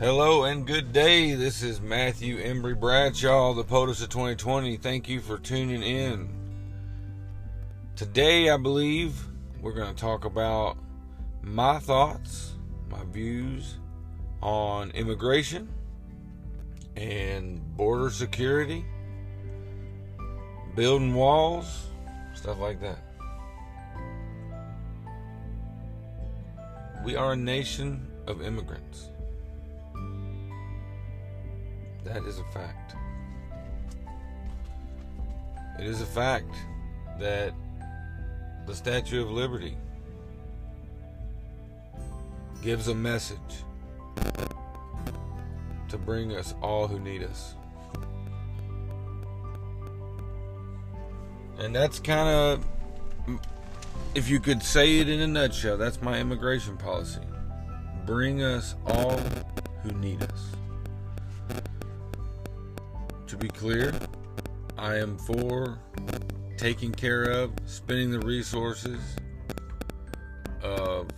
Hello and good day. This is Matthew Embry Bradshaw, the POTUS of 2020. Thank you for tuning in. Today, I believe we're going to talk about my thoughts, my views on immigration and border security, building walls, stuff like that. We are a nation of immigrants. That is a fact. It is a fact that the Statue of Liberty gives a message to bring us all who need us. And that's kind of, if you could say it in a nutshell, that's my immigration policy. Bring us all who need us. Be clear, I am for taking care of, spending the resources of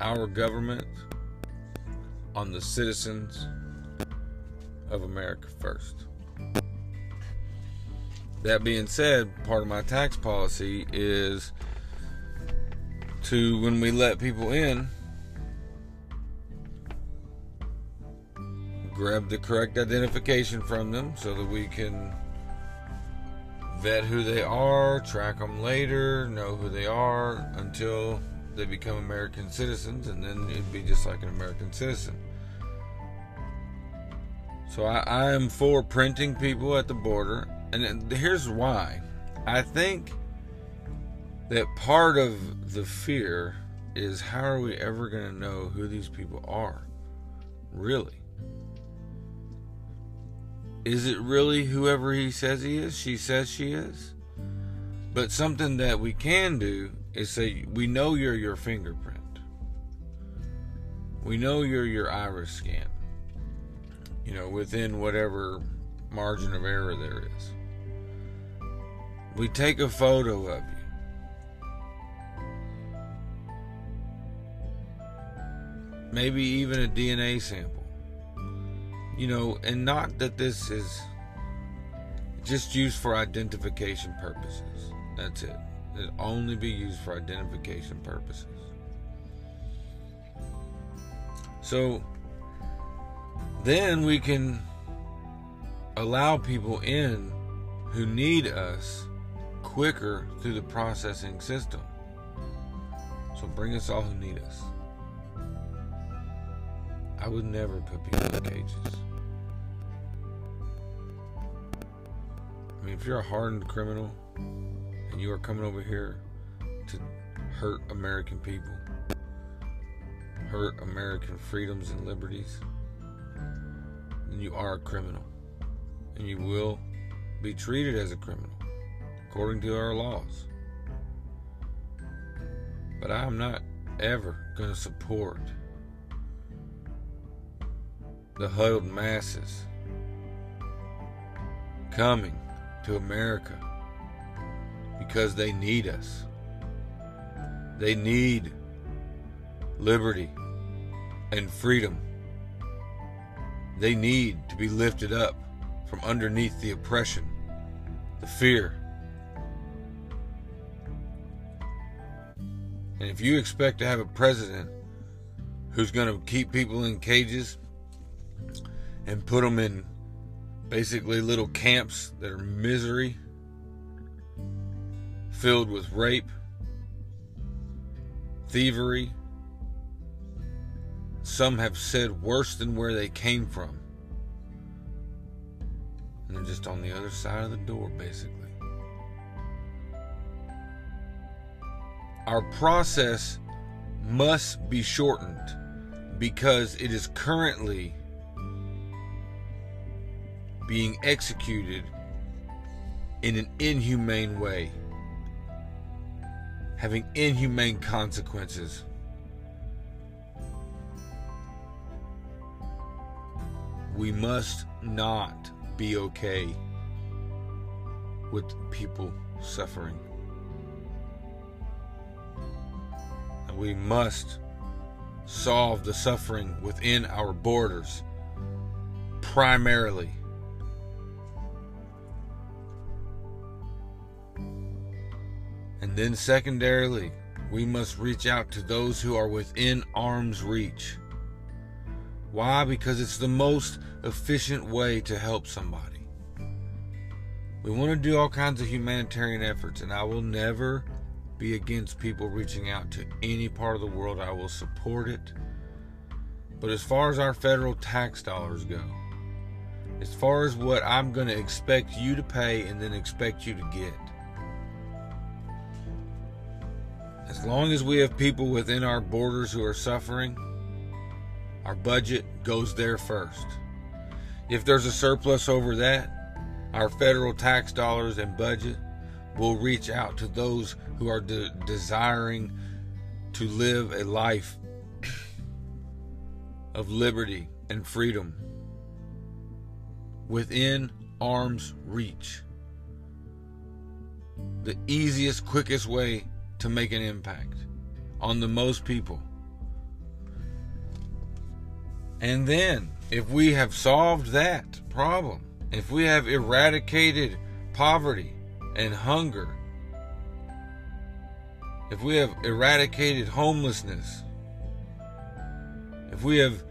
our government on the citizens of America first. That being said, part of my tax policy is to, when we let people in, grab the correct identification from them so that we can vet who they are, track them later, know who they are until they become American citizens, and then it'd be just like an American citizen. So I, I am for printing people at the border, and here's why. I think that part of the fear is how are we ever going to know who these people are? Really? Is it really whoever he says he is? She says she is? But something that we can do is say, we know you're your fingerprint. We know you're your iris scan. You know, within whatever margin of error there is. We take a photo of you. Maybe even a DNA sample you know, and not that this is just used for identification purposes. That's it. It only be used for identification purposes. So then we can allow people in who need us quicker through the processing system. So bring us all who need us. I would never put people in cages. I mean, if you're a hardened criminal and you are coming over here to hurt American people, hurt American freedoms and liberties, then you are a criminal. And you will be treated as a criminal according to our laws. But I am not ever going to support the huddled masses coming to America because they need us. They need liberty and freedom. They need to be lifted up from underneath the oppression, the fear. And if you expect to have a president who's going to keep people in cages and put them in basically little camps that are misery, filled with rape, thievery. Some have said worse than where they came from. And they're just on the other side of the door, basically. Our process must be shortened because it is currently being executed in an inhumane way, having inhumane consequences. We must not be okay with people suffering. And we must solve the suffering within our borders primarily. And then, secondarily, we must reach out to those who are within arm's reach. Why? Because it's the most efficient way to help somebody. We want to do all kinds of humanitarian efforts, and I will never be against people reaching out to any part of the world. I will support it. But as far as our federal tax dollars go, as far as what I'm going to expect you to pay and then expect you to get, as long as we have people within our borders who are suffering, our budget goes there first. If there's a surplus over that, our federal tax dollars and budget will reach out to those who are de- desiring to live a life of liberty and freedom within arm's reach. The easiest, quickest way to make an impact on the most people. And then, if we have solved that problem, if we have eradicated poverty and hunger, if we have eradicated homelessness, if we have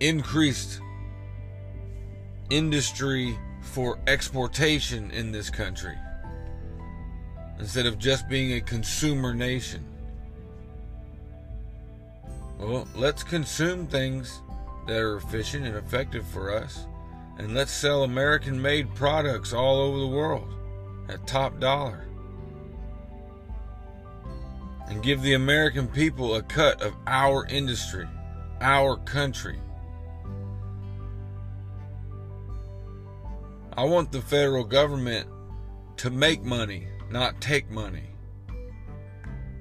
increased industry for exportation in this country instead of just being a consumer nation. Well, let's consume things that are efficient and effective for us, and let's sell American made products all over the world at top dollar. And give the American people a cut of our industry, our country. I want the federal government to make money, not take money.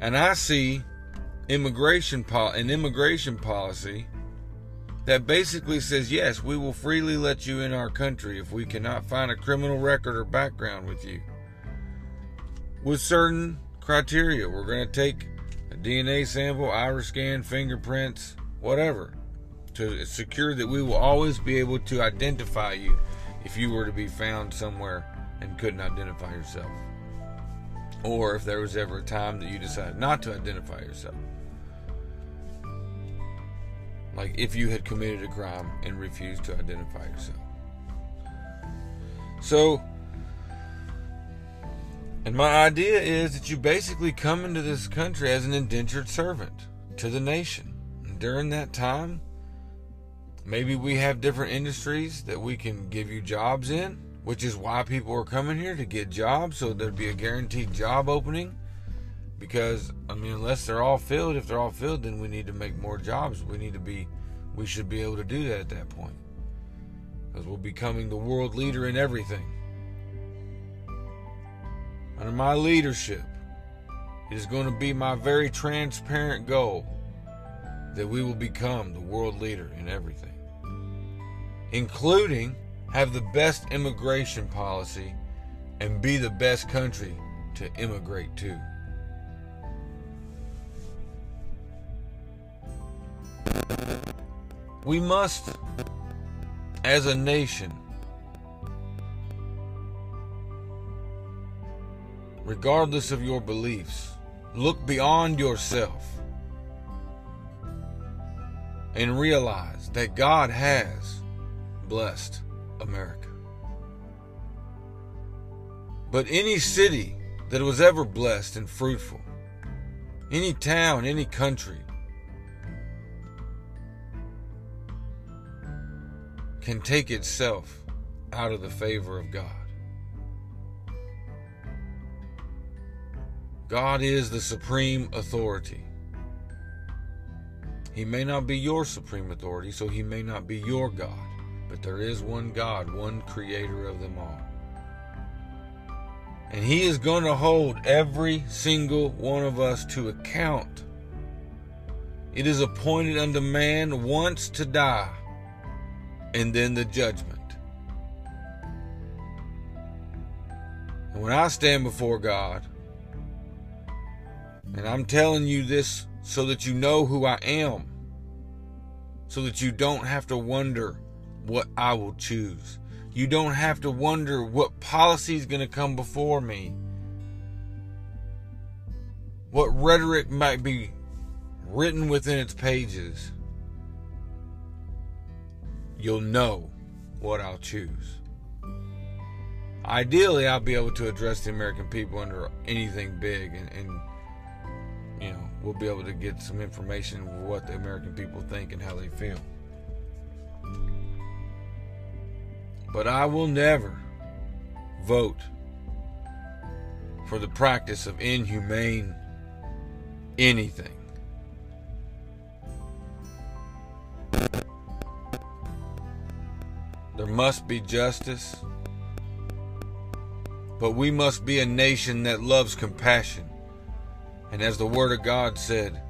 And I see immigration pol- an immigration policy that basically says yes, we will freely let you in our country if we cannot find a criminal record or background with you. With certain criteria, we're going to take a DNA sample, iris scan, fingerprints, whatever, to secure that we will always be able to identify you if you were to be found somewhere and couldn't identify yourself. Or if there was ever a time that you decided not to identify yourself. Like if you had committed a crime and refused to identify yourself. So, and my idea is that you basically come into this country as an indentured servant to the nation. And during that time, maybe we have different industries that we can give you jobs in, which is why people are coming here to get jobs, so there'd be a guaranteed job opening. Because, I mean, unless they're all filled, if they're all filled, then we need to make more jobs. We need to be, we should be able to do that at that point. Because we're becoming the world leader in everything. Under my leadership, it is going to be my very transparent goal that we will become the world leader in everything, including have the best immigration policy and be the best country to immigrate to. We must, as a nation, regardless of your beliefs, look beyond yourself and realize that God has blessed America. But any city that was ever blessed and fruitful, any town, any country, can take itself out of the favor of God. God is the supreme authority. He may not be your supreme authority, so he may not be your God, but there is one God, one creator of them all. And he is going to hold every single one of us to account. It is appointed unto man once to die, and then the judgment. And when I stand before God, and I'm telling you this so that you know who I am, so that you don't have to wonder what I will choose. You don't have to wonder what policy is going to come before me. What rhetoric might be written within its pages. You'll know what I'll choose. Ideally, I'll be able to address the American people under anything big and, and you know, we'll be able to get some information of what the American people think and how they feel. But I will never vote for the practice of inhumane anything. There must be justice, but we must be a nation that loves compassion. And as the Word of God said,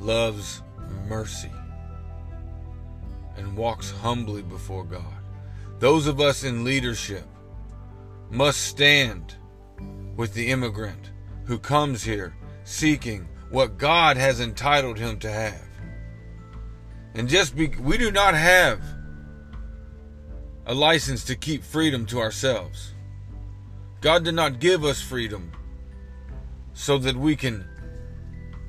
loves mercy and walks humbly before God. Those of us in leadership must stand with the immigrant who comes here seeking what God has entitled him to have. And just be, we do not have a license to keep freedom to ourselves. God did not give us freedom so that we can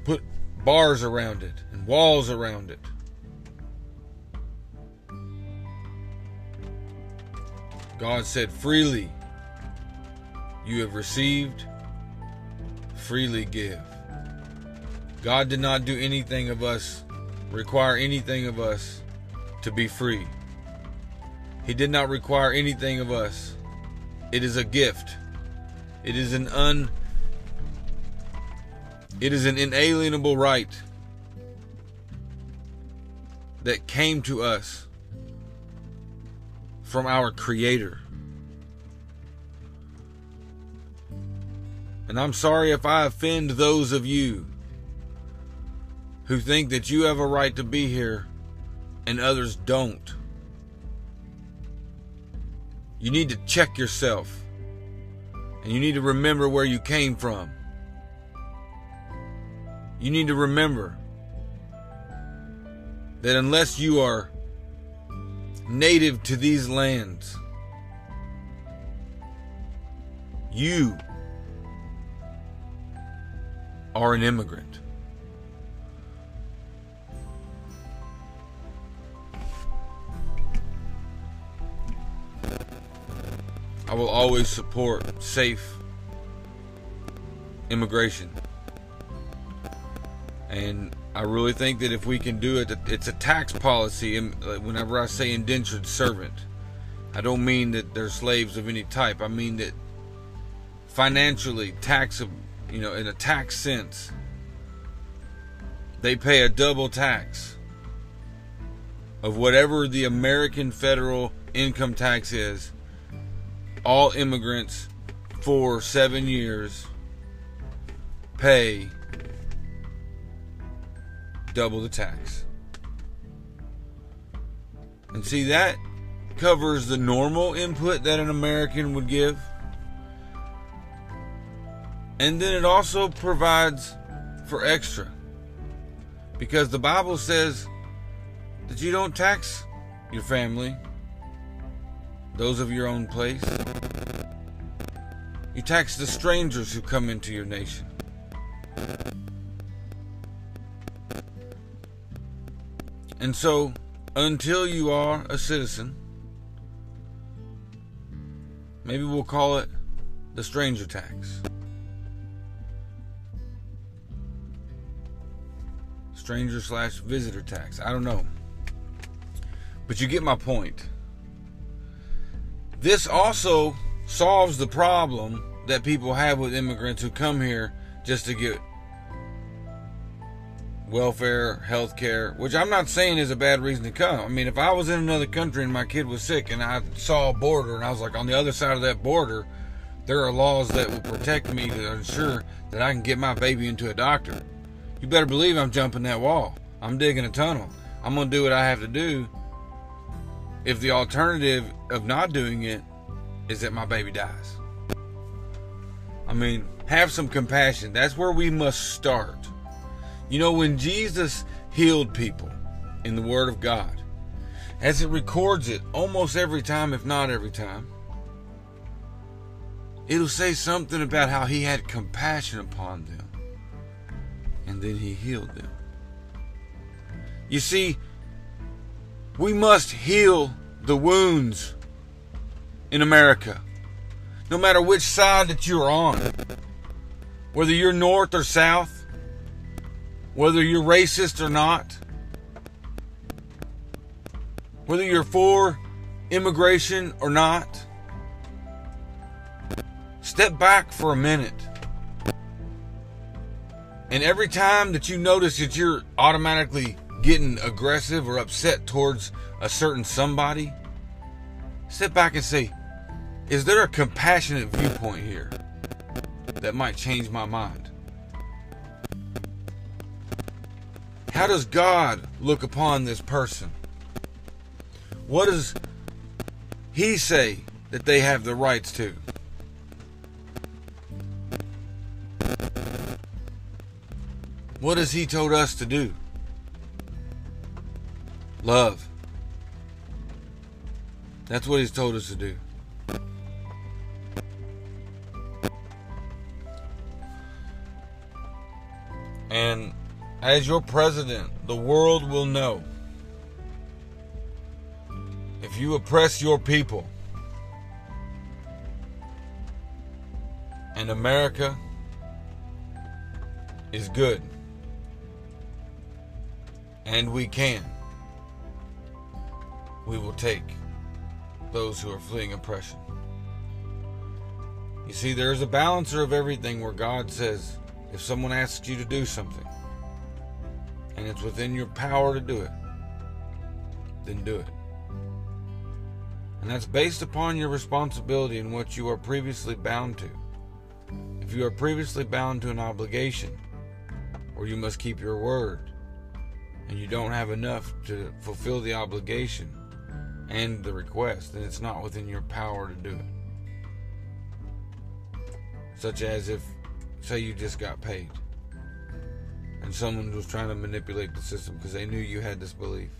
put bars around it and walls around it. God said, freely you have received, freely give. God did not do anything of us, require anything of us to be free. He did not require anything of us. It is a gift. It is an un it is an inalienable right that came to us from our creator. And I'm sorry if I offend those of you who think that you have a right to be here and others don't. You need to check yourself. And you need to remember where you came from. You need to remember that unless you are native to these lands, you are an immigrant. I will always support safe immigration. And I really think that if we can do it, it's a tax policy. Whenever I say indentured servant, I don't mean that they're slaves of any type. I mean that financially, tax, you know, in a tax sense, they pay a double tax of whatever the American federal income tax is all immigrants for seven years pay double the tax. And see, that covers the normal input that an American would give. And then it also provides for extra. Because the Bible says that you don't tax your family those of your own place. You tax the strangers who come into your nation. And so, until you are a citizen, maybe we'll call it the stranger tax. Stranger slash visitor tax. I don't know. But you get my point. This also solves the problem that people have with immigrants who come here just to get welfare, health care, which I'm not saying is a bad reason to come. I mean, if I was in another country and my kid was sick and I saw a border and I was like on the other side of that border, there are laws that will protect me to ensure that I can get my baby into a doctor. You better believe I'm jumping that wall. I'm digging a tunnel. I'm going to do what I have to do if the alternative of not doing it is that my baby dies. I mean, have some compassion. That's where we must start. You know, when Jesus healed people in the Word of God, as it records it almost every time, if not every time, it'll say something about how he had compassion upon them and then he healed them. You see, we must heal the wounds in America, no matter which side that you're on, whether you're north or south, whether you're racist or not, whether you're for immigration or not. Step back for a minute. And every time that you notice that you're automatically getting aggressive or upset towards a certain somebody, step back and say, is there a compassionate viewpoint here that might change my mind? How does God look upon this person? What does He say that they have the rights to? What has He told us to do? Love. That's what He's told us to do. As your president, the world will know if you oppress your people and America is good and we can, we will take those who are fleeing oppression. You see, there is a balancer of everything where God says, if someone asks you to do something and it's within your power to do it, then do it. And that's based upon your responsibility and what you are previously bound to. If you are previously bound to an obligation, or you must keep your word, and you don't have enough to fulfill the obligation and the request, then it's not within your power to do it. Such as if, say, you just got paid and someone was trying to manipulate the system because they knew you had this belief.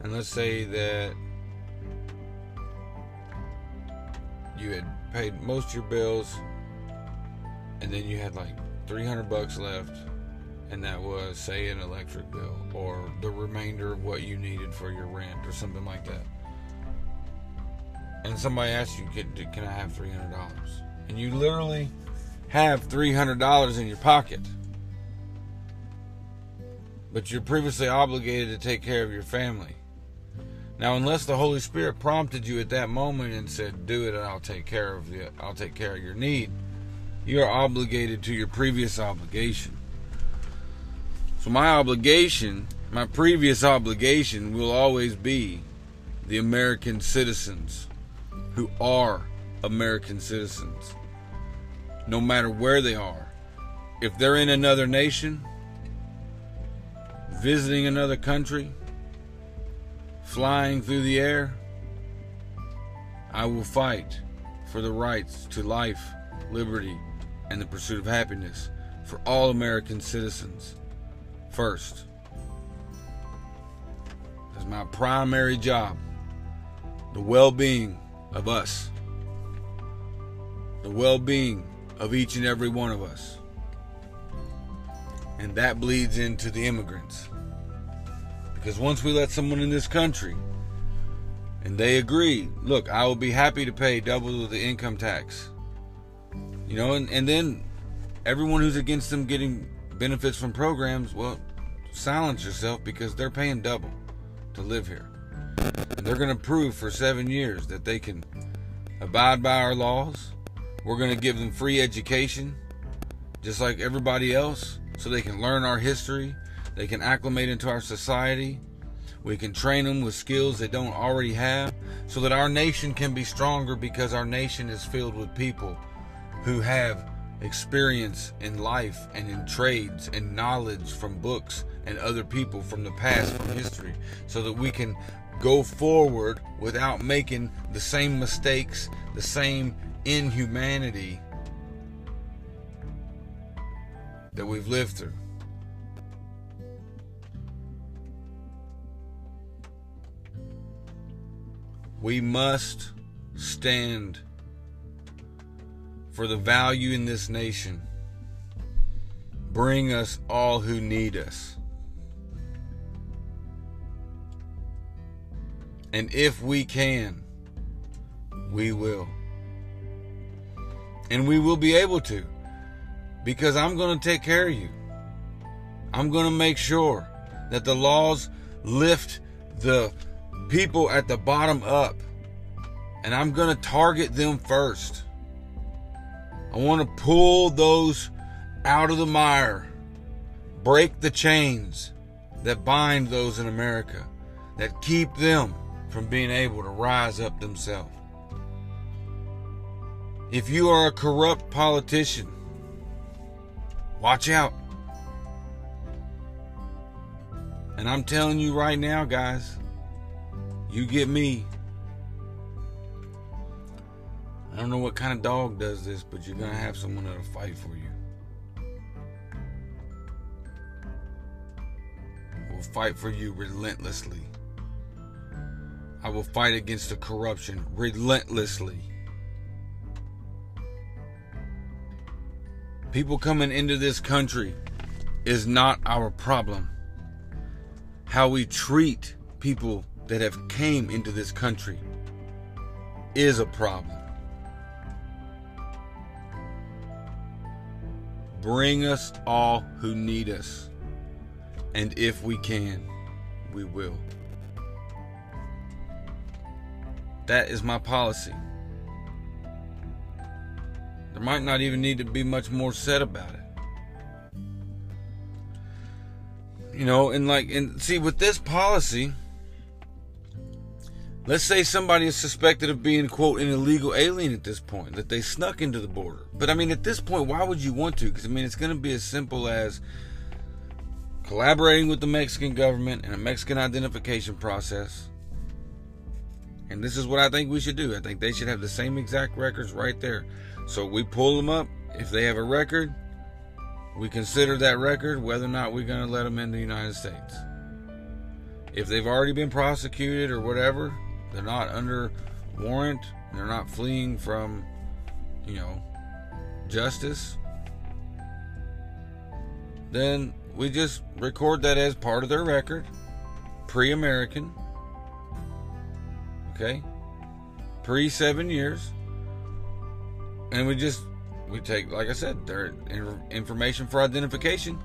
And let's say that you had paid most of your bills and then you had like 300 bucks left and that was say an electric bill or the remainder of what you needed for your rent or something like that. And somebody asked you can, can i have $300 and you literally have $300 in your pocket but you're previously obligated to take care of your family now, unless the Holy Spirit prompted you at that moment and said, "Do it, and I'll take care of the, I'll take care of your need," you are obligated to your previous obligation. So my obligation, my previous obligation, will always be the American citizens who are American citizens, no matter where they are. If they're in another nation, visiting another country flying through the air, I will fight for the rights to life, liberty, and the pursuit of happiness for all American citizens first. As my primary job, the well being of us, the well being of each and every one of us. And that bleeds into the immigrants. Because once we let someone in this country and they agree, look, I will be happy to pay double the income tax. You know, and, and then everyone who's against them getting benefits from programs, well, silence yourself because they're paying double to live here. And they're going to prove for seven years that they can abide by our laws. We're going to give them free education, just like everybody else, so they can learn our history they can acclimate into our society. We can train them with skills they don't already have so that our nation can be stronger because our nation is filled with people who have experience in life and in trades and knowledge from books and other people from the past, from history, so that we can go forward without making the same mistakes, the same inhumanity that we've lived through. We must stand for the value in this nation. Bring us all who need us. And if we can, we will. And we will be able to because I'm going to take care of you. I'm going to make sure that the laws lift the people at the bottom up. And I'm going to target them first. I want to pull those out of the mire, break the chains that bind those in America, that keep them from being able to rise up themselves. If you are a corrupt politician, watch out. And I'm telling you right now, guys, you get me. I don't know what kind of dog does this, but you're going to have someone that'll fight for you. Will fight for you relentlessly. I will fight against the corruption relentlessly. People coming into this country is not our problem. How we treat people that have came into this country is a problem. Bring us all who need us. And if we can, we will. That is my policy. There might not even need to be much more said about it. You know, and like, and see, with this policy, let's say somebody is suspected of being, quote, an illegal alien at this point, that they snuck into the border. But I mean, at this point, why would you want to? Because I mean, it's going to be as simple as collaborating with the Mexican government and a Mexican identification process. And this is what I think we should do. I think they should have the same exact records right there. So we pull them up. If they have a record, we consider that record whether or not we're going to let them in the United States. If they've already been prosecuted or whatever, they're not under warrant, they're not fleeing from, you know, justice, then we just record that as part of their record, pre American, okay, pre seven years and we just we take like i said their information for identification.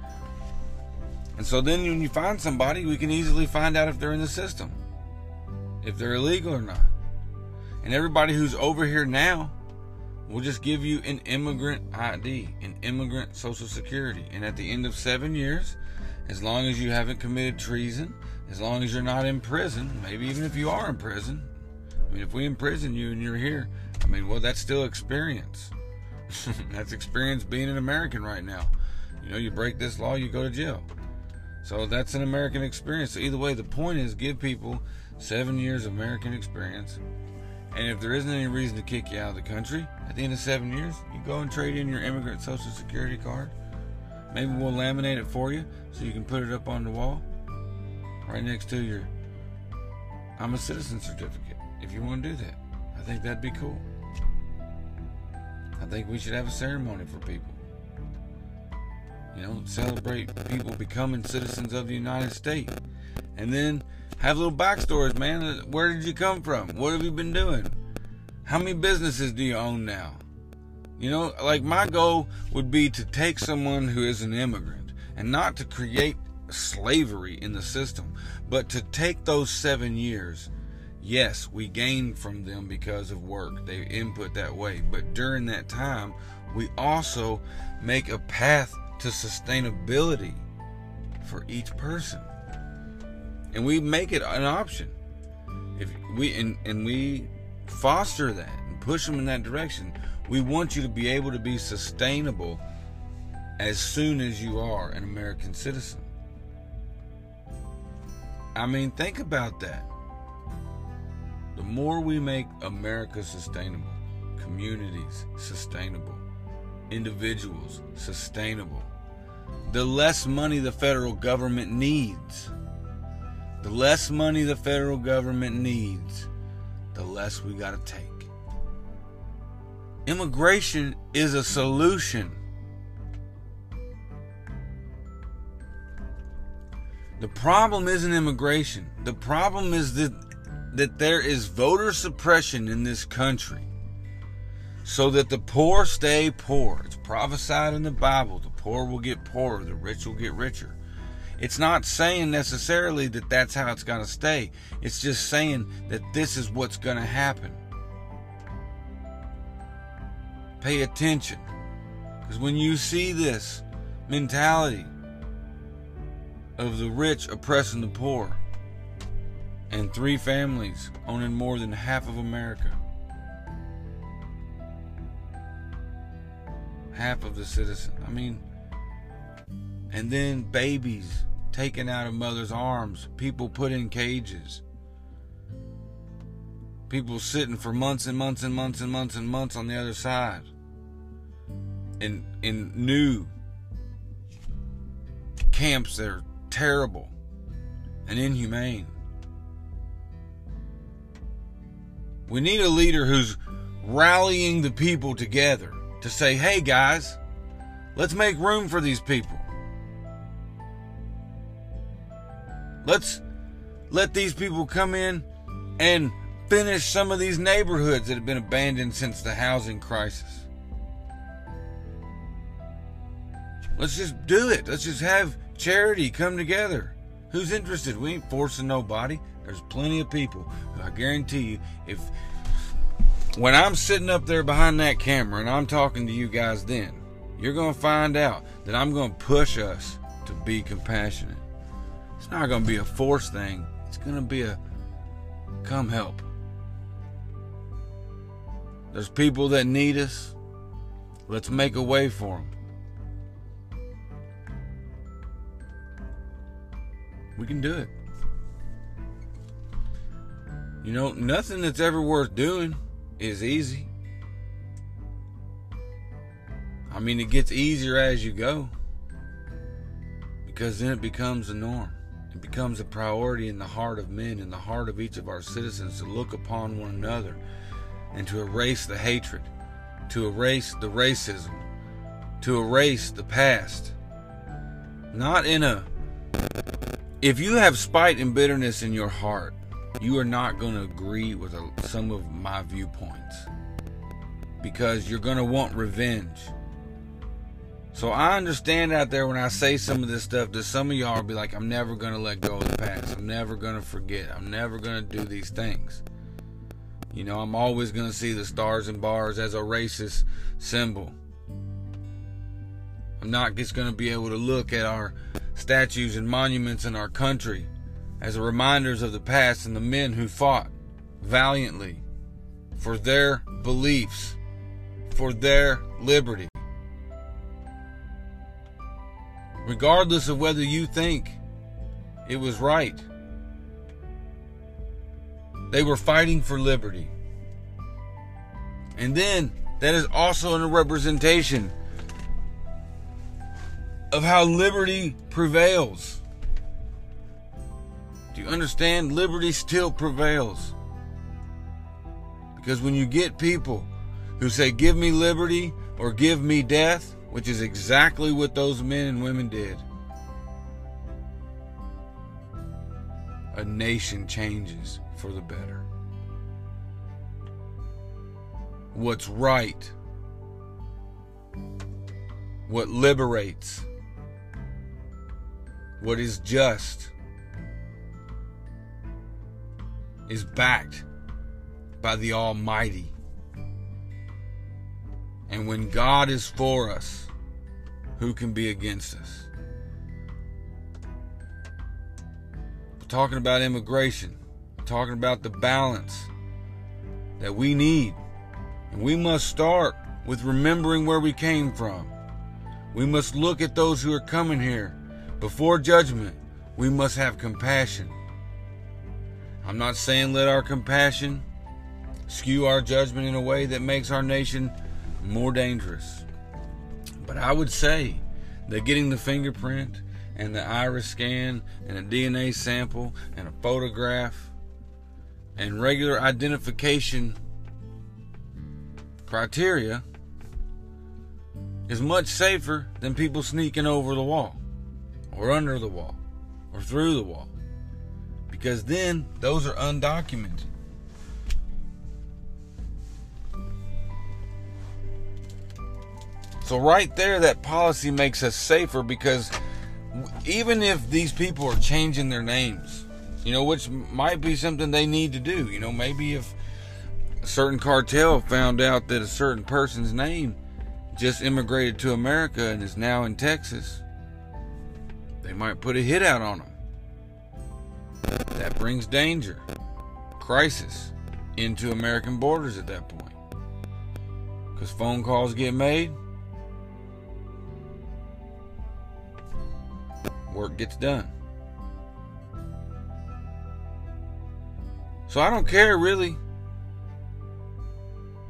And so then when you find somebody we can easily find out if they're in the system if they're illegal or not. And everybody who's over here now will just give you an immigrant id an immigrant social security. And at the end of seven years as long as you haven't committed treason as long as you're not in prison maybe even if you are in prison i mean if we imprison you and you're here I mean, well, that's still experience. that's experience being an American right now. You know, you break this law, you go to jail. So that's an American experience. So either way, the point is give people seven years of American experience. And if there isn't any reason to kick you out of the country, at the end of seven years, you go and trade in your immigrant social security card. Maybe we'll laminate it for you so you can put it up on the wall right next to your I'm a citizen certificate if you want to do that. I think that'd be cool. I think we should have a ceremony for people. You know, celebrate people becoming citizens of the United States. And then have little backstories, man. Uh, where did you come from? What have you been doing? How many businesses do you own now? You know, like my goal would be to take someone who is an immigrant and not to create slavery in the system, but to take those seven years yes, we gain from them because of work. They input that way. But during that time, we also make a path to sustainability for each person. And we make it an option. If we and, and we foster that and push them in that direction, we want you to be able to be sustainable as soon as you are an American citizen. I mean, think about that. The more we make America sustainable, communities sustainable, individuals sustainable, the less money the federal government needs. The less money the federal government needs, the less we got to take. Immigration is a solution. The problem isn't immigration. The problem is that, that there is voter suppression in this country so that the poor stay poor. It's prophesied in the Bible the poor will get poorer, the rich will get richer. It's not saying necessarily that that's how it's going to stay. It's just saying that this is what's going to happen. Pay attention. Because when you see this mentality of the rich oppressing the poor and three families owning more than half of America, half of the citizens, I mean, and then babies taken out of mother's arms, people put in cages, people sitting for months and months and months and months and months on the other side, in in new camps that are terrible and inhumane. We need a leader who's rallying the people together to say, hey guys, let's make room for these people. Let's let these people come in and finish some of these neighborhoods that have been abandoned since the housing crisis. Let's just do it. Let's just have charity come together. Who's interested? We ain't forcing nobody. There's plenty of people. I guarantee you, if when I'm sitting up there behind that camera and I'm talking to you guys then, you're going to find out that I'm going to push us to be compassionate. It's not going to be a force thing. It's going to be a come help. There's people that need us. Let's make a way for them. We can do it. You know, nothing that's ever worth doing is easy. I mean, it gets easier as you go because then it becomes the norm. It becomes a priority in the heart of men, in the heart of each of our citizens to look upon one another and to erase the hatred, to erase the racism, to erase the past. Not in a. If you have spite and bitterness in your heart, you are not going to agree with a, some of my viewpoints because you're going to want revenge. So I understand out there when I say some of this stuff that some of y'all will be like, I'm never going to let go of the past. I'm never going to forget. I'm never going to do these things. You know, I'm always going to see the stars and bars as a racist symbol. I'm not just going to be able to look at our statues and monuments in our country as reminders of the past and the men who fought valiantly for their beliefs, for their liberty. regardless of whether you think it was right. They were fighting for liberty. And then that is also a representation of how liberty prevails. Do you understand? Liberty still prevails. Because when you get people who say, Give me liberty or give me death, which is exactly what those men and women did. A nation changes for the better. What's right, what liberates, what is just, is backed by the Almighty. And when God is for us, who can be against us? We're talking about immigration, We're talking about the balance that we need. And we must start with remembering where we came from. We must look at those who are coming here. Before judgment, we must have compassion. I'm not saying let our compassion skew our judgment in a way that makes our nation more dangerous. But I would say that getting the fingerprint and the iris scan and a DNA sample and a photograph and regular identification criteria is much safer than people sneaking over the wall or under the wall or through the wall because then those are undocumented. So, right there, that policy makes us safer because even if these people are changing their names, you know, which might be something they need to do, you know, maybe if a certain cartel found out that a certain person's name just immigrated to America and is now in Texas, they might put a hit out on them. Brings danger, crisis into American borders at that point. Because phone calls get made, work gets done. So I don't care really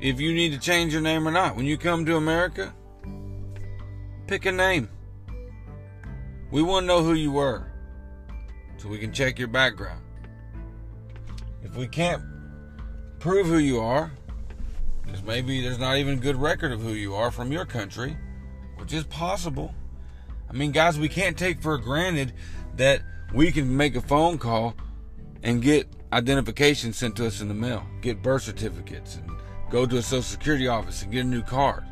if you need to change your name or not. When you come to America, pick a name. We want to know who you were so we can check your background. If we can't prove who you are, because maybe there's not even a good record of who you are from your country, which is possible. I mean, guys, we can't take for granted that we can make a phone call and get identification sent to us in the mail, get birth certificates, and go to a social security office and get a new card.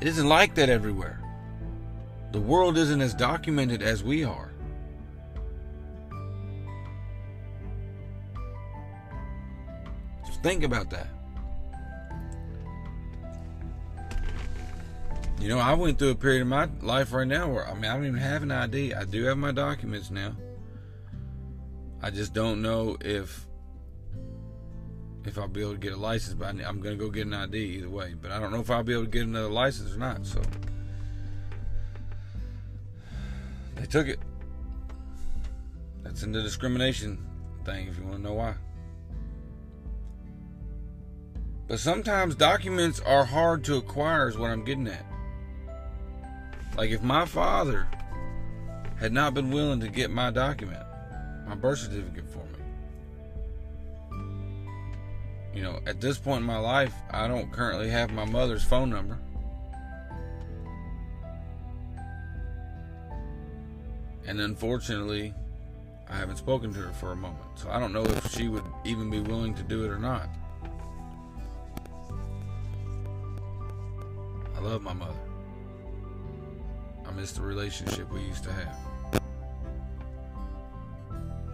It isn't like that everywhere. The world isn't as documented as we are. Think about that. You know, I went through a period of my life right now where I mean I don't even have an ID. I do have my documents now. I just don't know if if I'll be able to get a license, but I'm going to go get an ID either way. But I don't know if I'll be able to get another license or not. So they took it. That's in the discrimination thing. If you want to know why. But sometimes documents are hard to acquire, is what I'm getting at. Like if my father had not been willing to get my document, my birth certificate for me, you know, at this point in my life, I don't currently have my mother's phone number. And unfortunately, I haven't spoken to her for a moment. So I don't know if she would even be willing to do it or not. I love my mother. I miss the relationship we used to have.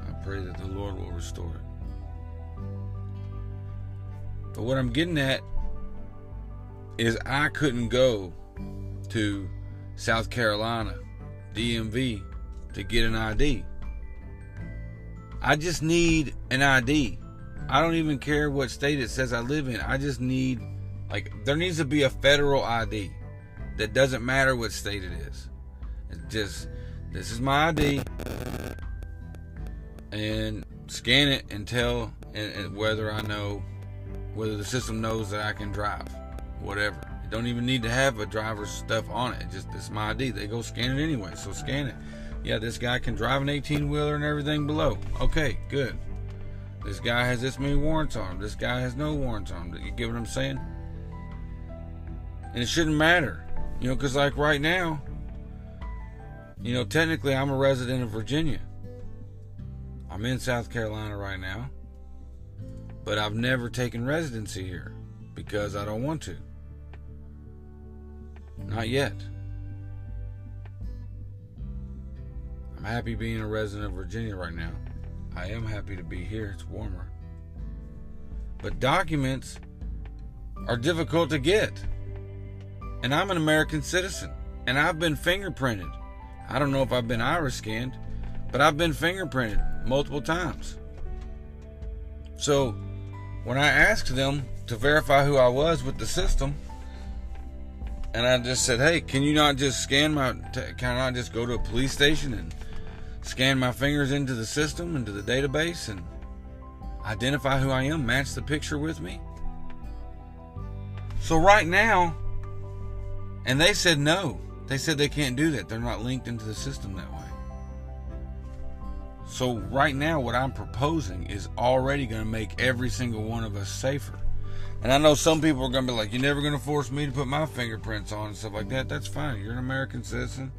I pray that the Lord will restore it. But what I'm getting at is I couldn't go to South Carolina, DMV, to get an ID. I just need an ID. I don't even care what state it says I live in. I just need like there needs to be a federal ID that doesn't matter what state it is. It's just this is my ID, and scan it and tell and, and whether I know whether the system knows that I can drive, whatever. Don't even need to have a driver's stuff on it. it just it's my ID. They go scan it anyway, so scan it. Yeah, this guy can drive an 18 wheeler and everything below. Okay, good. This guy has this many warrants on him. This guy has no warrants on him. You get what I'm saying? And it shouldn't matter, you know, because like right now, you know, technically I'm a resident of Virginia. I'm in South Carolina right now, but I've never taken residency here because I don't want to. Not yet. I'm happy being a resident of Virginia right now. I am happy to be here, it's warmer. But documents are difficult to get and I'm an American citizen, and I've been fingerprinted. I don't know if I've been iris scanned, but I've been fingerprinted multiple times. So when I asked them to verify who I was with the system, and I just said, "Hey, can you not just scan my? Can I not just go to a police station and scan my fingers into the system, into the database, and identify who I am, match the picture with me?" So right now, and they said no. They said they can't do that. They're not linked into the system that way. So, right now, what I'm proposing is already going to make every single one of us safer. And I know some people are going to be like, You're never going to force me to put my fingerprints on and stuff like that. That's fine. You're an American citizen.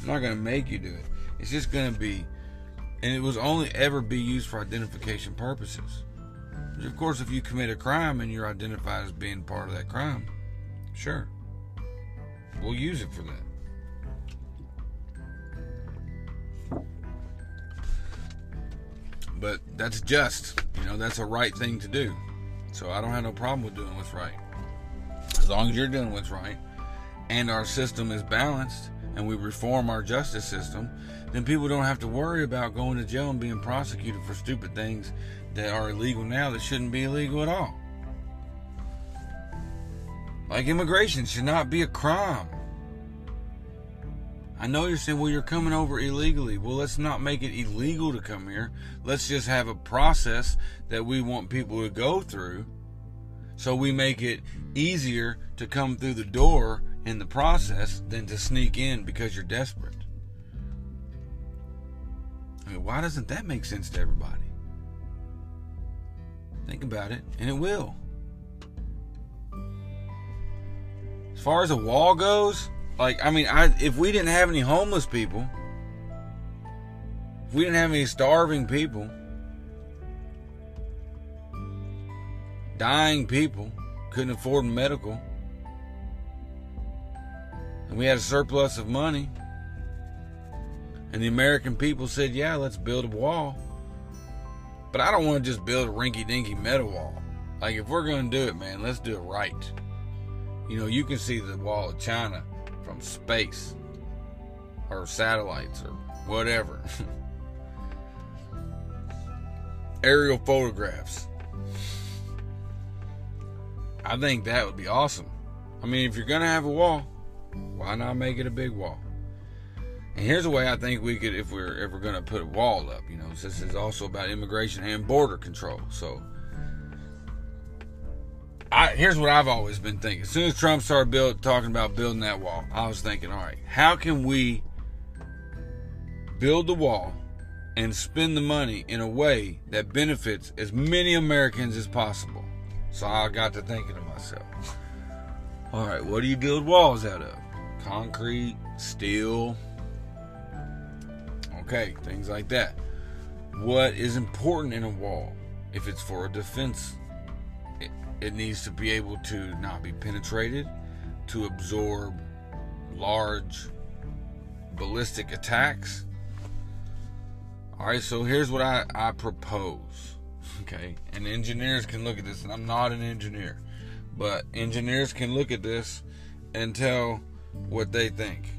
I'm not going to make you do it. It's just going to be, and it was only ever be used for identification purposes. Of course, if you commit a crime and you're identified as being part of that crime, sure, we'll use it for that. But that's just, you know, that's a right thing to do. So I don't have no problem with doing what's right. As long as you're doing what's right and our system is balanced and we reform our justice system, then people don't have to worry about going to jail and being prosecuted for stupid things that are illegal now that shouldn't be illegal at all. Like immigration should not be a crime. I know you're saying, well, you're coming over illegally. Well, let's not make it illegal to come here. Let's just have a process that we want people to go through so we make it easier to come through the door in the process than to sneak in because you're desperate. I mean, why doesn't that make sense to everybody? Think about it, and it will. As far as a wall goes, like I mean, I if we didn't have any homeless people, if we didn't have any starving people, dying people, couldn't afford medical, and we had a surplus of money, and the American people said, "Yeah, let's build a wall." But I don't want to just build a rinky dinky metal wall. Like, if we're to do it, man, let's do it right. You know, you can see the wall of China from space or satellites or whatever. Aerial photographs. I think that would be awesome. I mean, if you're going to have a wall, why not make it a big wall? And here's a way I think we could, if we're ever going to put a wall up, you know, this is also about immigration and border control. So, I, here's what I've always been thinking. As soon as Trump started build, talking about building that wall, I was thinking, all right, how can we build the wall and spend the money in a way that benefits as many Americans as possible? So I got to thinking to myself, all right, what do you build walls out of? Concrete, steel, Okay, things like that. What is important in a wall? If it's for a defense, it, needs to be able to not be penetrated, to absorb large ballistic attacks. All right, so here's what I, I propose. Okay, and engineers can look at this, and I'm not an engineer, but engineers can look at this and tell what they think.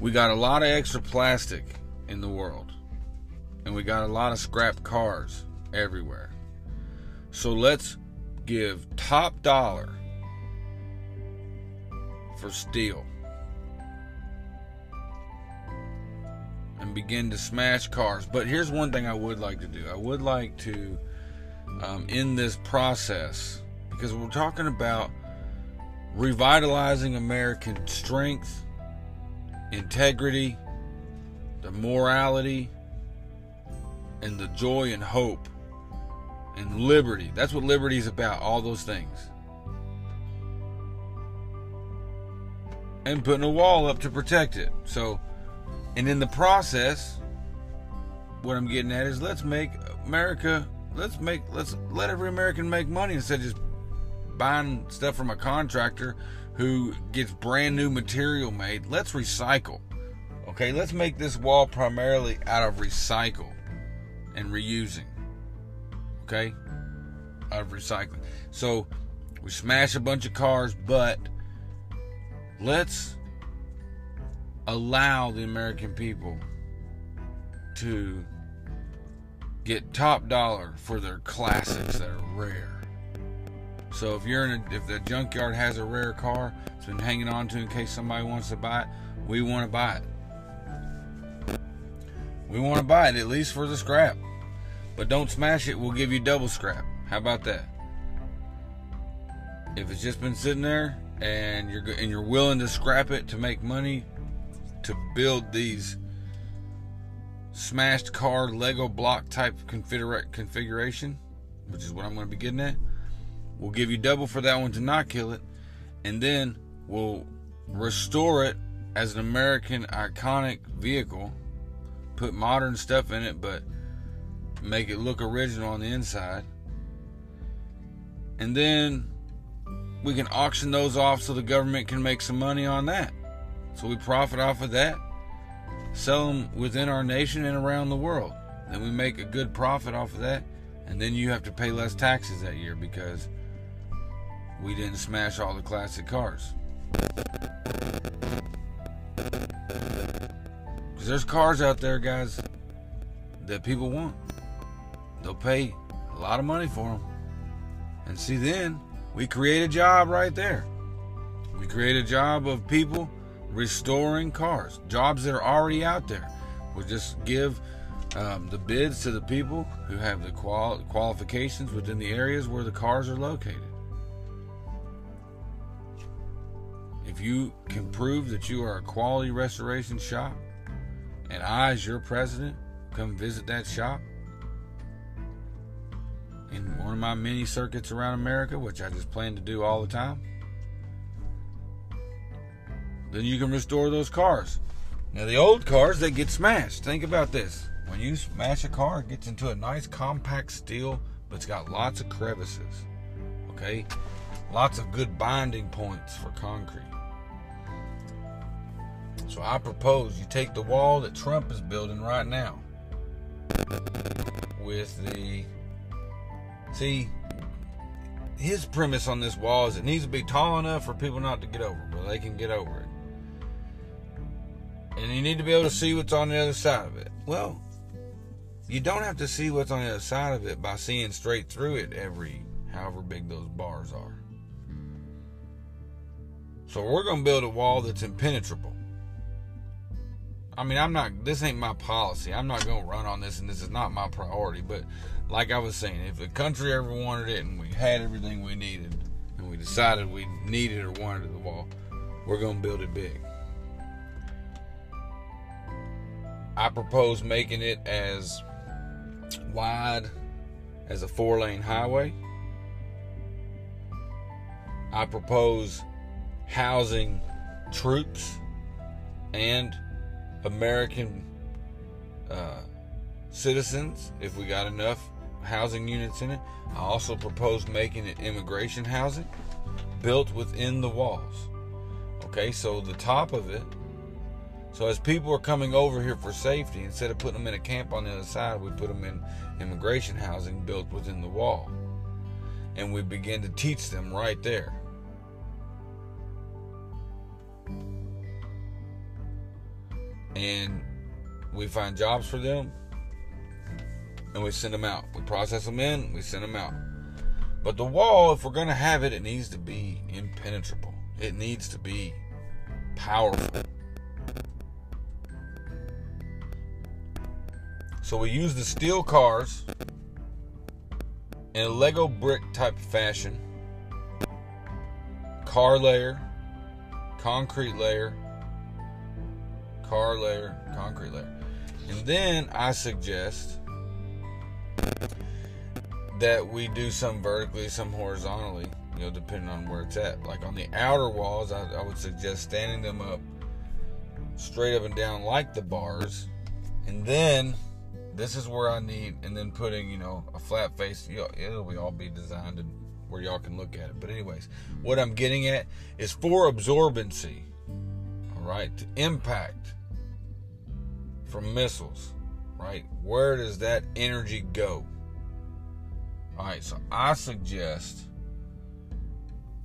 We got a lot of extra plastic in the world. And we got a lot of scrap cars everywhere. So let's give top dollar for steel. And begin to smash cars. But here's one thing I would like to do I would like to, um, in this process, because we're talking about revitalizing American strength integrity, the morality, and the joy and hope and liberty. That's what liberty is about, all those things. And putting a wall up to protect it. So, and in the process, what I'm getting at is let's make America, let's make, let's let every American make money instead of just buying stuff from a contractor who gets brand new material made. Let's recycle. Okay, let's make this wall primarily out of recycle and reusing. Okay? Of recycling. So we smash a bunch of cars, but let's allow the American people to get top dollar for their classics that are rare. So if you're in a, if the junkyard has a rare car, it's been hanging on to in case somebody wants to buy it, we want to buy it. We want to buy it at least for the scrap. But don't smash it, we'll give you double scrap. How about that? If it's just been sitting there and you're and you're willing to scrap it to make money to build these smashed car Lego block type configuration, which is what I'm going to be getting at. We'll give you double for that one to not kill it, and then we'll restore it as an American iconic vehicle, put modern stuff in it, but make it look original on the inside. And then we can auction those off so the government can make some money on that. So we profit off of that, sell them within our nation and around the world. Then we make a good profit off of that, and then you have to pay less taxes that year because we didn't smash all the classic cars. Because there's cars out there, guys, that people want. They'll pay a lot of money for them. And see, then we create a job right there. We create a job of people restoring cars, jobs that are already out there. We just give um, the bids to the people who have the qual- qualifications within the areas where the cars are located. If you can prove that you are a quality restoration shop, and I, as your president, come visit that shop of my mini circuits around America, which I just plan to do all the time, then you can restore those cars. Now, the old cars, they get smashed. Think about this. When you smash a car, it gets into a nice compact steel, but it's got lots of crevices. Okay? Lots of good binding points for concrete. So I propose you take the wall that Trump is building right now with the. See, his premise on this wall is it needs to be tall enough for people not to get over, but they can get over it. And you need to be able to see what's on the other side of it. Well, you don't have to see what's on the other side of it by seeing straight through it every however big those bars are. So we're going to build a wall that's impenetrable. I mean, I'm not, this ain't my policy. I'm not going to run on this, and this is not my priority. But like I was saying, if the country ever wanted it and we had everything we needed, and we decided we needed or wanted the wall, we're going to build it big. I propose making it as wide as a four lane highway. I propose housing troops and American uh, citizens if we got enough housing units in it. I also propose making it immigration housing built within the walls. Okay, so the top of it. So as people are coming over here for safety, instead of putting them in a camp on the other side, we put them in immigration housing built within the wall. And we begin to teach them right there. and we find jobs for them and we send them out. We process them in, we send them out. But the wall, if we're going to have it, it needs to be impenetrable. It needs to be powerful. So we use the steel cars in a Lego brick type fashion. Car layer, concrete layer, car layer, concrete layer. And then I suggest that we do some vertically, some horizontally, you know, depending on where it's at. Like on the outer walls, I, I would suggest standing them up straight up and down like the bars. And then this is where I need, and then putting, you know, a flat face. It'll be all be designed and where y'all can look at it. But anyways, what I'm getting at is for absorbency. All right, to impact from missiles, right? Where does that energy go? All right, so I suggest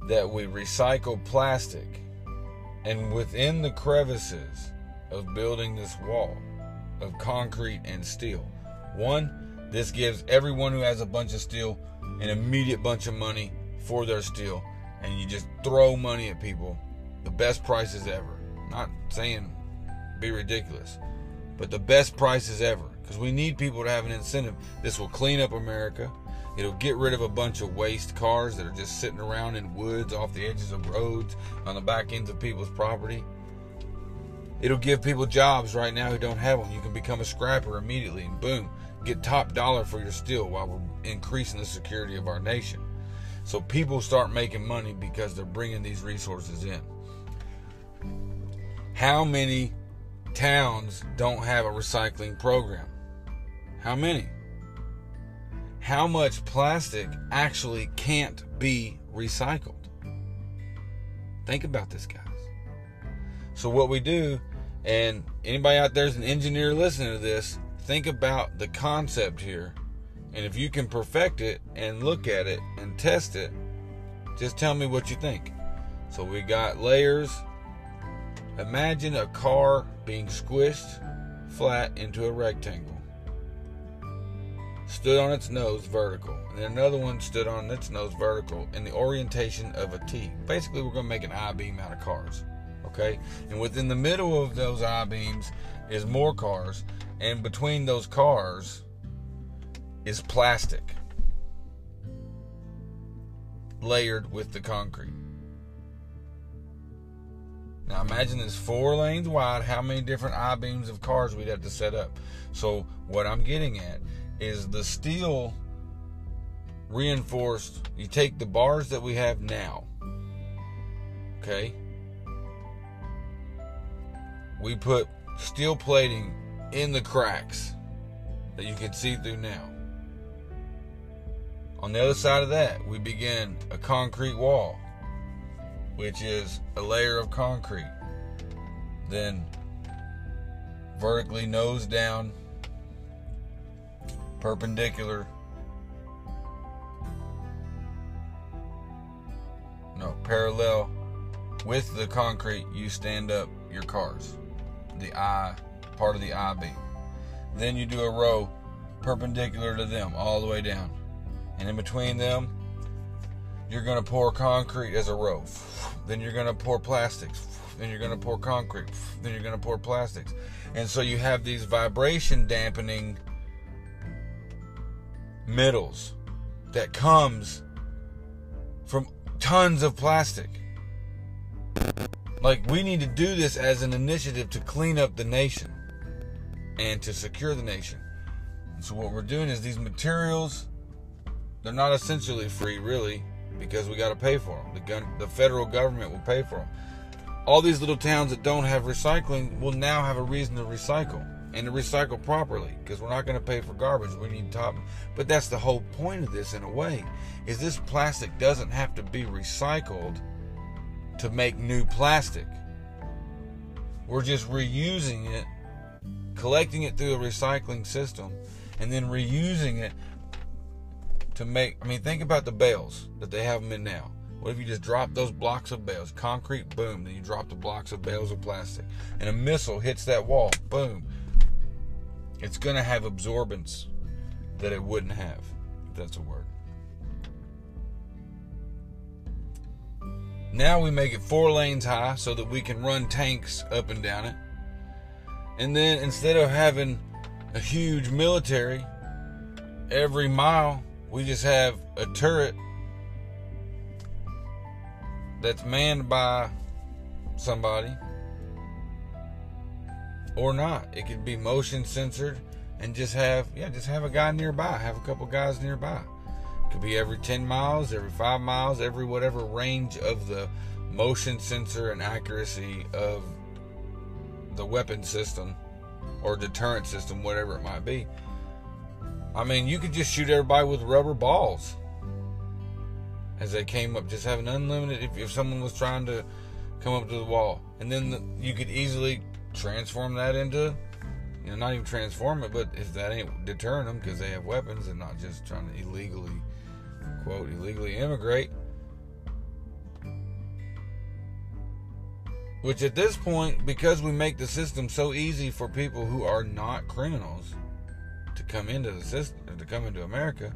that we recycle plastic and within the crevices of building this wall of concrete and steel. One, this gives everyone who has a bunch of steel an immediate bunch of money for their steel, and you just throw money at people. The best prices ever. Not saying be ridiculous but the best prices ever because we need people to have an incentive. This will clean up America. It'll get rid of a bunch of waste cars that are just sitting around in woods off the edges of roads on the back ends of people's property. It'll give people jobs right now who don't have them. You can become a scrapper immediately and boom, get top dollar for your steel while we're increasing the security of our nation. So people start making money because they're bringing these resources in. How many towns don't have a recycling program? How many? How much plastic actually can't be recycled? Think about this, guys. So, what we do, and anybody out there is an engineer listening to this, think about the concept here. And if you can perfect it and look at it and test it, just tell me what you think. So, we got layers. Imagine a car being squished flat into a rectangle stood on its nose vertical, and then another one stood on its nose vertical in the orientation of a T. Basically, we're going to make an I beam out of cars. Okay? And within the middle of those I beams is more cars, and between those cars is plastic layered with the concrete. Now imagine this four lanes wide, how many different I beams of cars we'd have to set up. So what I'm getting at is the steel reinforced. You take the bars that we have now, okay? We put steel plating in the cracks that you can see through now. On the other side of that, we begin a concrete wall, which is a layer of concrete. Then vertically nose down perpendicular. No, parallel with the concrete, you stand up your cars, the I part of the I beam. Then you do a row perpendicular to them all the way down. And in between them, you're going to pour concrete as a row. Then you're going to pour plastics. Then you're going to pour concrete. Then you're going to pour plastics. And so you have these vibration dampening middles that comes from tons of plastic. Like, we need to do this as an initiative to clean up the nation and to secure the nation. And so, what we're doing is these materials, they're not essentially free, really, because we got to pay for them. The, gun, the federal government will pay for them. All these little towns that don't have recycling will now have a reason to recycle and to recycle properly because we're not going to pay for garbage we need to top but that's the whole point of this in a way is this plastic doesn't have to be recycled to make new plastic we're just reusing it collecting it through a recycling system and then reusing it to make i mean think about the bales that they have them in now what if you just drop those blocks of bales concrete boom then you drop the blocks of bales of plastic and a missile hits that wall boom it's going to have absorbance that it wouldn't have, if that's a word. Now we make it four lanes high so that we can run tanks up and down it. And then instead of having a huge military every mile, we just have a turret that's manned by somebody or not. It could be motion censored and just have yeah, just have a guy nearby, have a couple guys nearby. Could be every 10 miles, every 5 miles, every whatever range of the motion sensor and accuracy of the weapon system or deterrent system, whatever it might be. I mean, you could just shoot everybody with rubber balls as they came up. Just have an unlimited. If, if someone was trying to come up to the wall, and then the, you could easily transform that into, you know, not even transform it, but if that ain't deterring them because they have weapons and not just trying to illegally, quote, illegally immigrate. Which at this point, because we make the system so easy for people who are not criminals to come into the system, to come into America,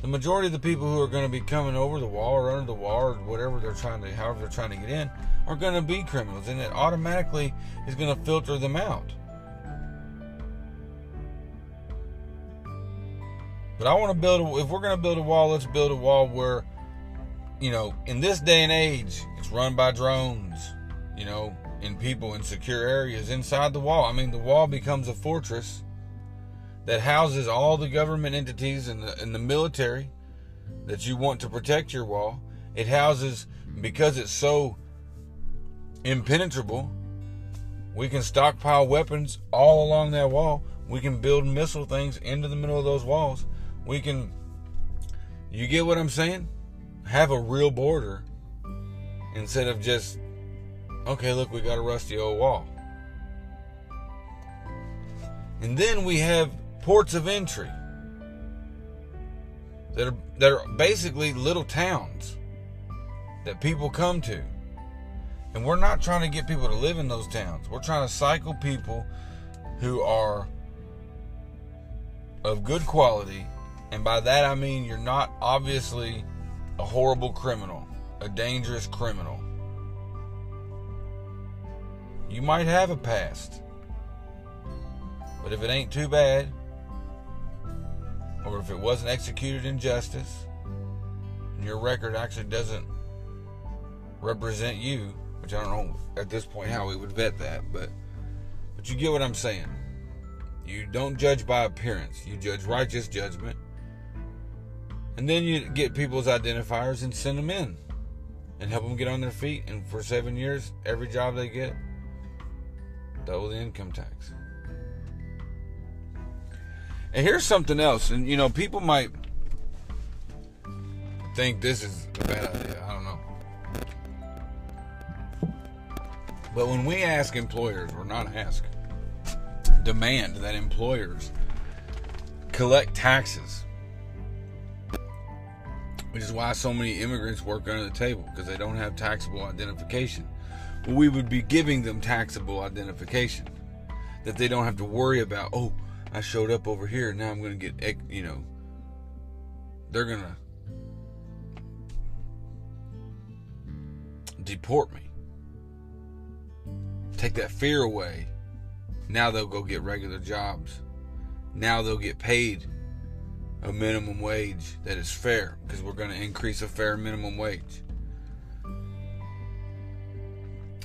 the majority of the people who are going to be coming over the wall or under the wall or whatever they're trying to, however they're trying to get in, are going to be criminals, and it automatically is going to filter them out. But I want to build. A, if we're going to build a wall, let's build a wall where, you know, in this day and age, it's run by drones. You know, in people in secure areas inside the wall. I mean, the wall becomes a fortress that houses all the government entities and the, and the military that you want to protect your wall. It houses, because it's so impenetrable, we can stockpile weapons all along that wall. We can build missile things into the middle of those walls. We can, you get what I'm saying? Have a real border instead of just, okay, look, we got a rusty old wall. And then we have ports of entry that are that are basically little towns that people come to. And we're not trying to get people to live in those towns. We're trying to cycle people who are of good quality. And by that I mean you're not obviously a horrible criminal, a dangerous criminal. You might have a past. But if it ain't too bad, or if it wasn't executed in justice, and your record actually doesn't represent you, which I don't know at this point how we would vet that, but but you get what I'm saying. You don't judge by appearance. You judge righteous judgment. And then you get people's identifiers and send them in and help them get on their feet. And for seven years, every job they get, double the income tax. And here's something else, and you know, people might think this is a bad idea. I don't know. But when we ask employers, or not ask, demand that employers collect taxes, which is why so many immigrants work under the table because they don't have taxable identification. Well, we would be giving them taxable identification that they don't have to worry about. Oh, I showed up over here. Now I'm going to get, you know, they're going to deport me. Take that fear away. Now they'll go get regular jobs. Now they'll get paid a minimum wage that is fair because we're going to increase a fair minimum wage.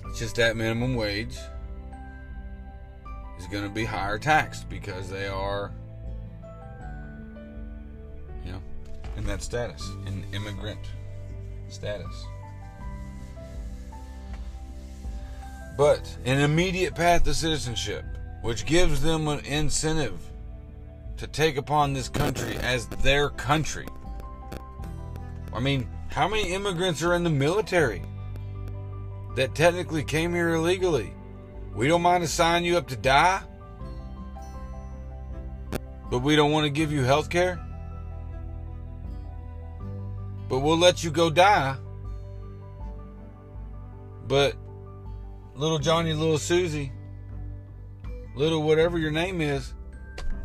It's just that minimum wage is going to be higher taxed because they are, you know, in that status, in immigrant status. But an immediate path to citizenship, which gives them an incentive to take upon this country as their country. I mean, how many immigrants are in the military that technically came here illegally? We don't mind to sign you up to die, but we don't want to give you health care. But we'll let you go die. But little Johnny, little Susie, little whatever your name is,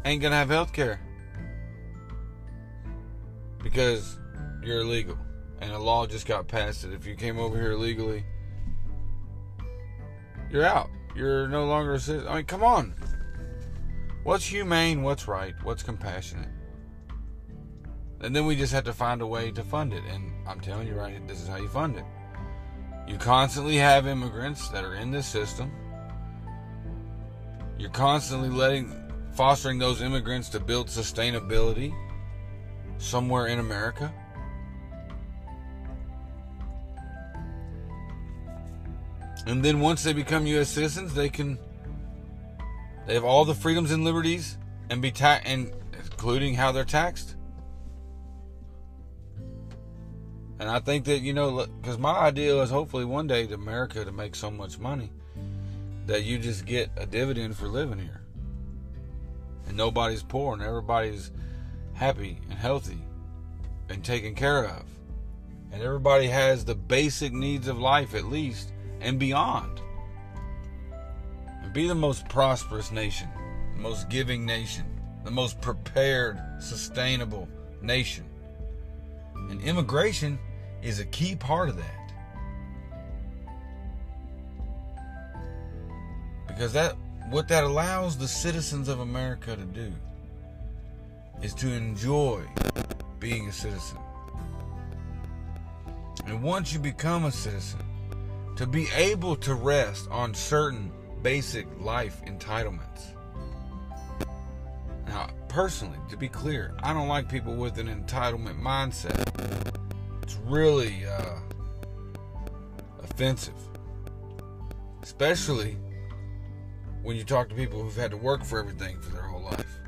ain't gonna have health care. Because you're illegal. And a law just got passed that if you came over here illegally, you're out. You're no longer a citizen. I mean, come on. What's humane? What's right? What's compassionate? And then we just have to find a way to fund it. And I'm telling you right, this is how you fund it. You constantly have immigrants that are in this system. You're constantly letting, fostering those immigrants to build sustainability somewhere in America. And then once they become U.S. citizens, they can they have all the freedoms and liberties and be ta- and including how they're taxed. And I think that you know, because my idea is hopefully one day to America to make so much money that you just get a dividend for living here, and nobody's poor and everybody's happy and healthy and taken care of, and everybody has the basic needs of life at least and beyond. And be the most prosperous nation, the most giving nation, the most prepared, sustainable nation. And immigration is a key part of that. Because that what that allows the citizens of America to do is to enjoy being a citizen. And once you become a citizen, to be able to rest on certain basic life entitlements. Now, personally, to be clear, I don't like people with an entitlement mindset. It's really uh, offensive, especially when you talk to people who've had to work for everything for their whole life.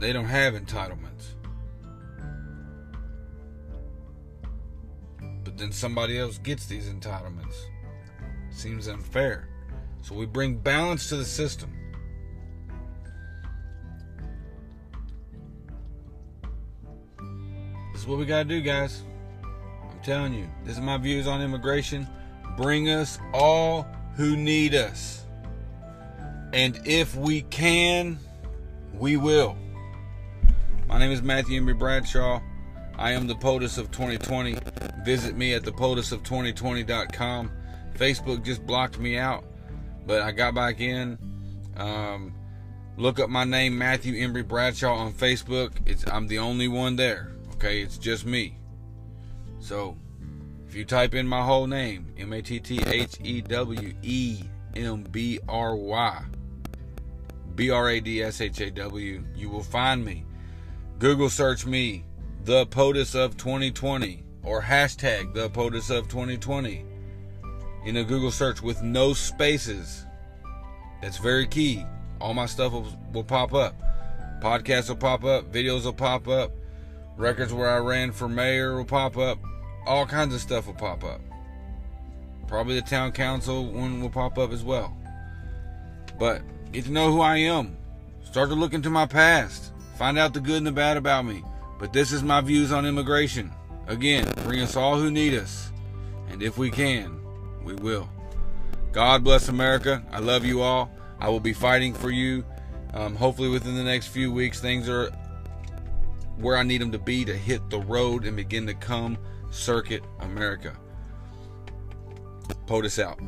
They don't have entitlements. But then somebody else gets these entitlements. Seems unfair. So we bring balance to the system. This is what we got to do, guys. I'm telling you, this is my views on immigration. Bring us all who need us. And if we can, we will. My name is Matthew Embry Bradshaw. I am the POTUS of 2020. Visit me at thepotusof2020.com. Facebook just blocked me out, but I got back in. Um, look up my name, Matthew Embry Bradshaw, on Facebook. It's I'm the only one there. Okay, it's just me. So if you type in my whole name, M A T T H E W E M B R Y, B R A D S H A W, you will find me. Google search me, the POTUS of 2020, or hashtag the POTUS of 2020 in a Google search with no spaces. That's very key. All my stuff will, will pop up. Podcasts will pop up, videos will pop up, records where I ran for mayor will pop up, all kinds of stuff will pop up. Probably the town council one will pop up as well. But get to know who I am. Start to look into my past. Find out the good and the bad about me. But this is my views on immigration. Again, bring us all who need us. And if we can, we will. God bless America. I love you all. I will be fighting for you. Um, hopefully, within the next few weeks, things are where I need them to be to hit the road and begin to come circuit America. POTUS out.